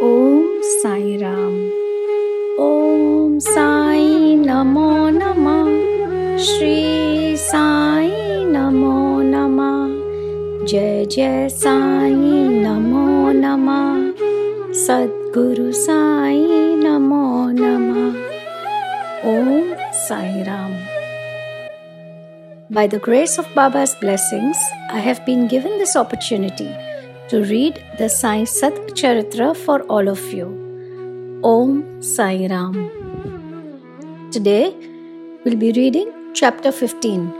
Om Sai Ram. Om Sai Namo Namah. Shri Sai Namo Namah. Jai Jai Sai Namo Namah. Sadguru Sai Namo Namah. Om Sai Ram. By the grace of Baba's blessings, I have been given this opportunity to read the Sai Sat Charitra for all of you. Om Sai Ram. Today, we'll be reading chapter 15.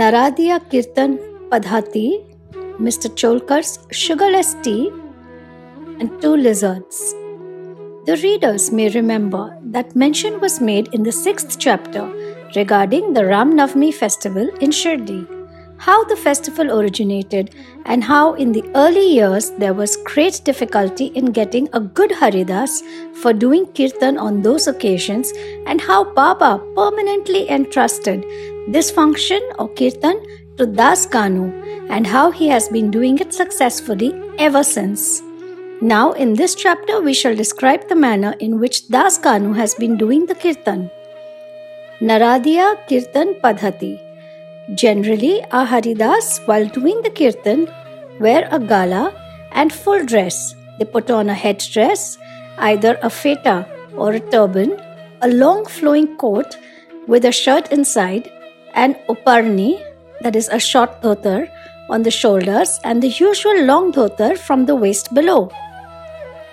Naradiya Kirtan Padhati, Mr. Cholkar's sugarless tea, and two lizards. The readers may remember that mention was made in the sixth chapter regarding the Ram Navami festival in Shirdi, how the festival originated, and how in the early years there was great difficulty in getting a good Haridas for doing kirtan on those occasions, and how Baba permanently entrusted this function or kirtan to Das Kanu, and how he has been doing it successfully ever since. Now, in this chapter, we shall describe the manner in which Das Kanu has been doing the kirtan. Naradiya Kirtan Padhati. Generally, a Haridas, while doing the kirtan, wear a gala and full dress. They put on a headdress, either a feta or a turban, a long flowing coat with a shirt inside, and uparni, that is a short dhotar, on the shoulders, and the usual long dhotar from the waist below.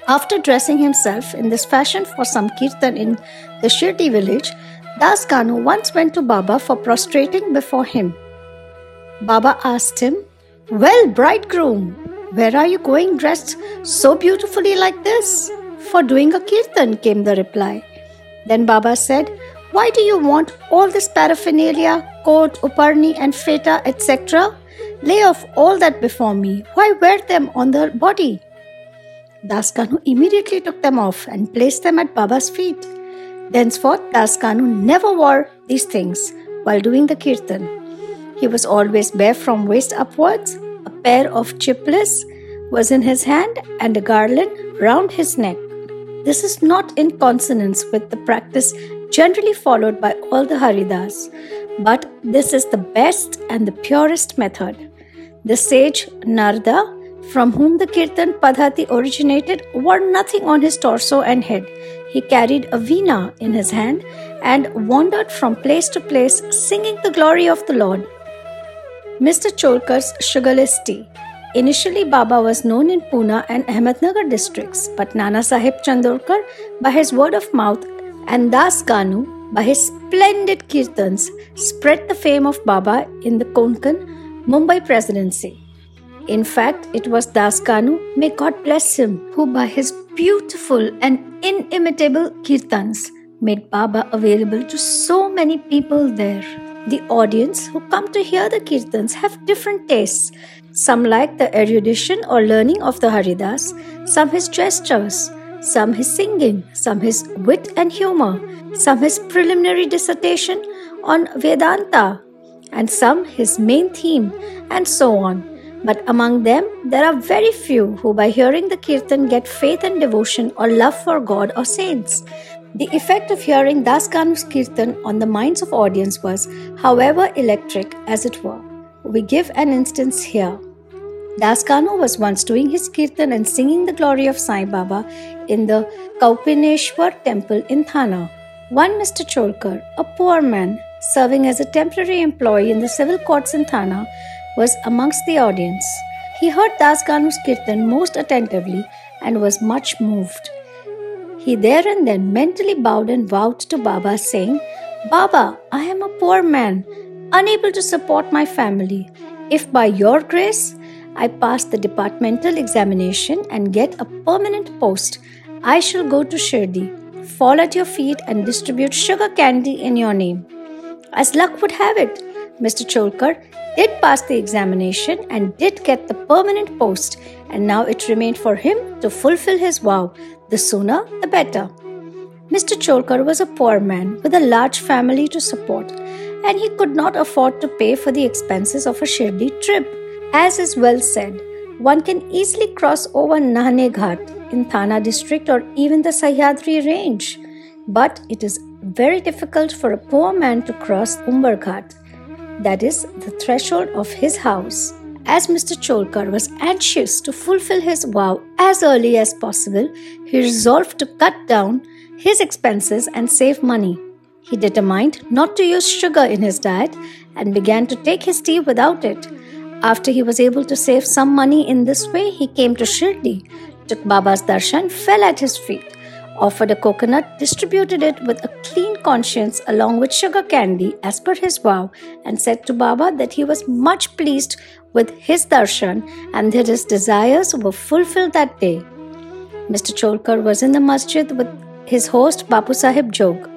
After dressing himself in this fashion for some kirtan in the Shirdi village, Das Kanu once went to Baba for prostrating before him. Baba asked him, Well, bridegroom, where are you going dressed so beautifully like this? For doing a kirtan, came the reply. Then Baba said, Why do you want all this paraphernalia, coat, uparni, and feta, etc.? Lay off all that before me. Why wear them on the body? Das Kanu immediately took them off and placed them at Baba's feet. Thenceforth, Das Kanu never wore these things while doing the kirtan. He was always bare from waist upwards, a pair of chiplis was in his hand, and a garland round his neck. This is not in consonance with the practice generally followed by all the Haridas, but this is the best and the purest method. The sage Narada from whom the Kirtan Padhati originated, wore nothing on his torso and head. He carried a veena in his hand and wandered from place to place singing the glory of the Lord. Mr. Cholkar's sugarless tea. Initially, Baba was known in Pune and Ahmednagar districts, but Nana Sahib Chandorkar, by his word of mouth, and Das Kanu, by his splendid kirtans, spread the fame of Baba in the Konkan, Mumbai presidency. In fact, it was Das Kanu, may God bless him, who by his beautiful and inimitable kirtans made Baba available to so many people there. The audience who come to hear the kirtans have different tastes. Some like the erudition or learning of the Haridas, some his gestures, some his singing, some his wit and humor, some his preliminary dissertation on Vedanta, and some his main theme, and so on. But among them, there are very few who, by hearing the kirtan, get faith and devotion or love for God or saints. The effect of hearing Das Kanu's kirtan on the minds of audience was, however, electric as it were. We give an instance here. Das Kanu was once doing his kirtan and singing the glory of Sai Baba in the Kaupineshwar temple in Thana. One Mr. Cholkar, a poor man serving as a temporary employee in the civil courts in Thana, was amongst the audience. He heard Das Kanu's kirtan most attentively and was much moved. He there and then mentally bowed and vowed to Baba, saying, Baba, I am a poor man, unable to support my family. If by your grace I pass the departmental examination and get a permanent post, I shall go to Shirdi, fall at your feet, and distribute sugar candy in your name. As luck would have it, Mr. Cholkar did pass the examination and did get the permanent post, and now it remained for him to fulfill his vow. The sooner, the better. Mr. Cholkar was a poor man with a large family to support, and he could not afford to pay for the expenses of a Shirdi trip. As is well said, one can easily cross over Nahane Ghat in Thana district or even the Sahyadri range, but it is very difficult for a poor man to cross Umbarghat, that is, the threshold of his house. As Mr. Cholkar was anxious to fulfill his vow as early as possible, he resolved to cut down his expenses and save money. He determined not to use sugar in his diet and began to take his tea without it. After he was able to save some money in this way, he came to Shirdi, took Baba's darshan, fell at his feet, offered a coconut, distributed it with a clean conscience along with sugar candy as per his vow, and said to Baba that he was much pleased with his darshan and that his desires were fulfilled that day. Mr. Cholkar was in the masjid with his host Bapu Sahib Jog.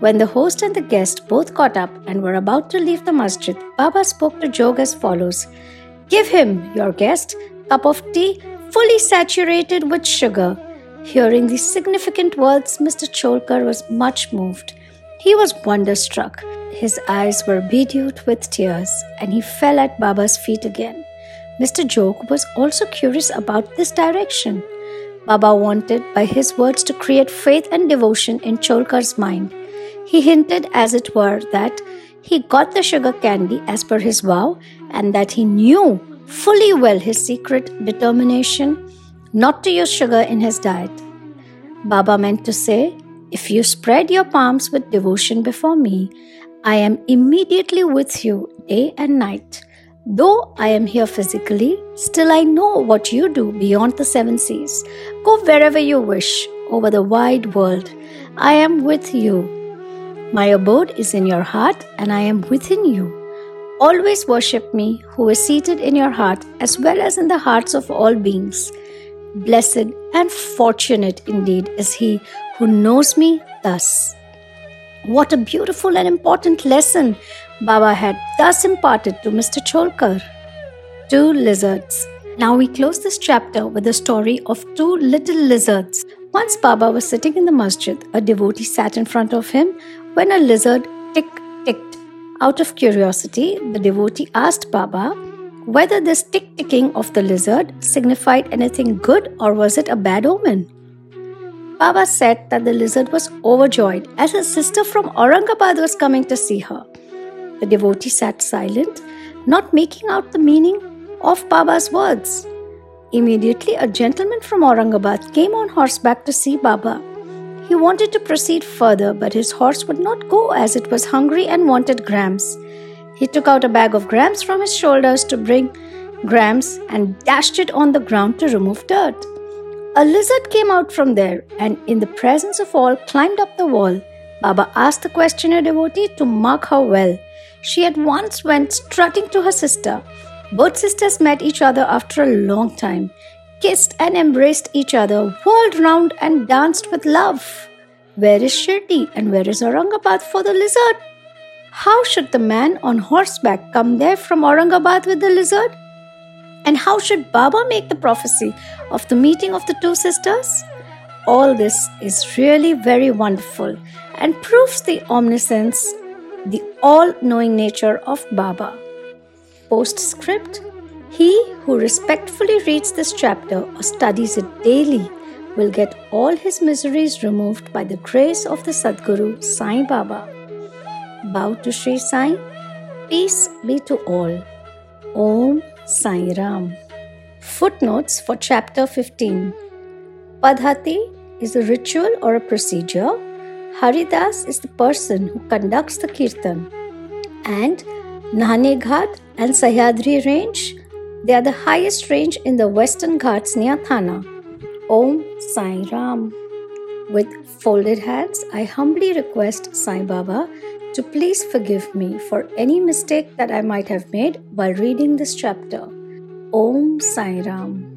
When the host and the guest both got up and were about to leave the masjid, Baba spoke to Jog as follows Give him, your guest, cup of tea fully saturated with sugar. Hearing these significant words, Mr. Cholkar was much moved. He was wonderstruck. His eyes were bedewed with tears, and he fell at Baba's feet again. Mr. Jog was also curious about this direction. Baba wanted, by his words, to create faith and devotion in Cholkar's mind. He hinted, as it were, that he got the sugar candy as per his vow and that he knew fully well his secret determination not to use sugar in his diet. Baba meant to say, If you spread your palms with devotion before me, I am immediately with you day and night. Though I am here physically, still I know what you do beyond the seven seas. Go wherever you wish over the wide world. I am with you my abode is in your heart, and I am within you. Always worship me, who is seated in your heart as well as in the hearts of all beings. Blessed and fortunate indeed is he who knows me thus. What a beautiful and important lesson Baba had thus imparted to Mr. Cholkar. Two lizards. Now we close this chapter with the story of two little lizards. Once Baba was sitting in the masjid, a devotee sat in front of him when a lizard tick ticked. Out of curiosity, the devotee asked Baba whether this tick ticking of the lizard signified anything good or was it a bad omen. Baba said that the lizard was overjoyed as his sister from Aurangabad was coming to see her. The devotee sat silent, not making out the meaning of Baba's words. Immediately, a gentleman from Aurangabad came on horseback to see Baba. He wanted to proceed further, but his horse would not go as it was hungry and wanted grams. He took out a bag of grams from his shoulders to bring grams and dashed it on the ground to remove dirt. A lizard came out from there and, in the presence of all, climbed up the wall. Baba asked the questioner devotee to mark her well. She at once went strutting to her sister. Both sisters met each other after a long time kissed and embraced each other, whirled round and danced with love. Where is Shirdi and where is Aurangabad for the lizard? How should the man on horseback come there from Aurangabad with the lizard? And how should Baba make the prophecy of the meeting of the two sisters? All this is really very wonderful and proves the omniscience, the all knowing nature of Baba. Postscript he who respectfully reads this chapter or studies it daily will get all his miseries removed by the grace of the Sadguru Sai Baba. Bow to Sri Sai. Peace be to all. Om Sai Ram. Footnotes for chapter 15. Padhati is a ritual or a procedure. Haridas is the person who conducts the kirtan. And Nahane Ghat and Sahyadri range they are the highest range in the western Ghats near Thana. Om Sai Ram. With folded hands, I humbly request Sai Baba to please forgive me for any mistake that I might have made while reading this chapter. Om Sai Ram.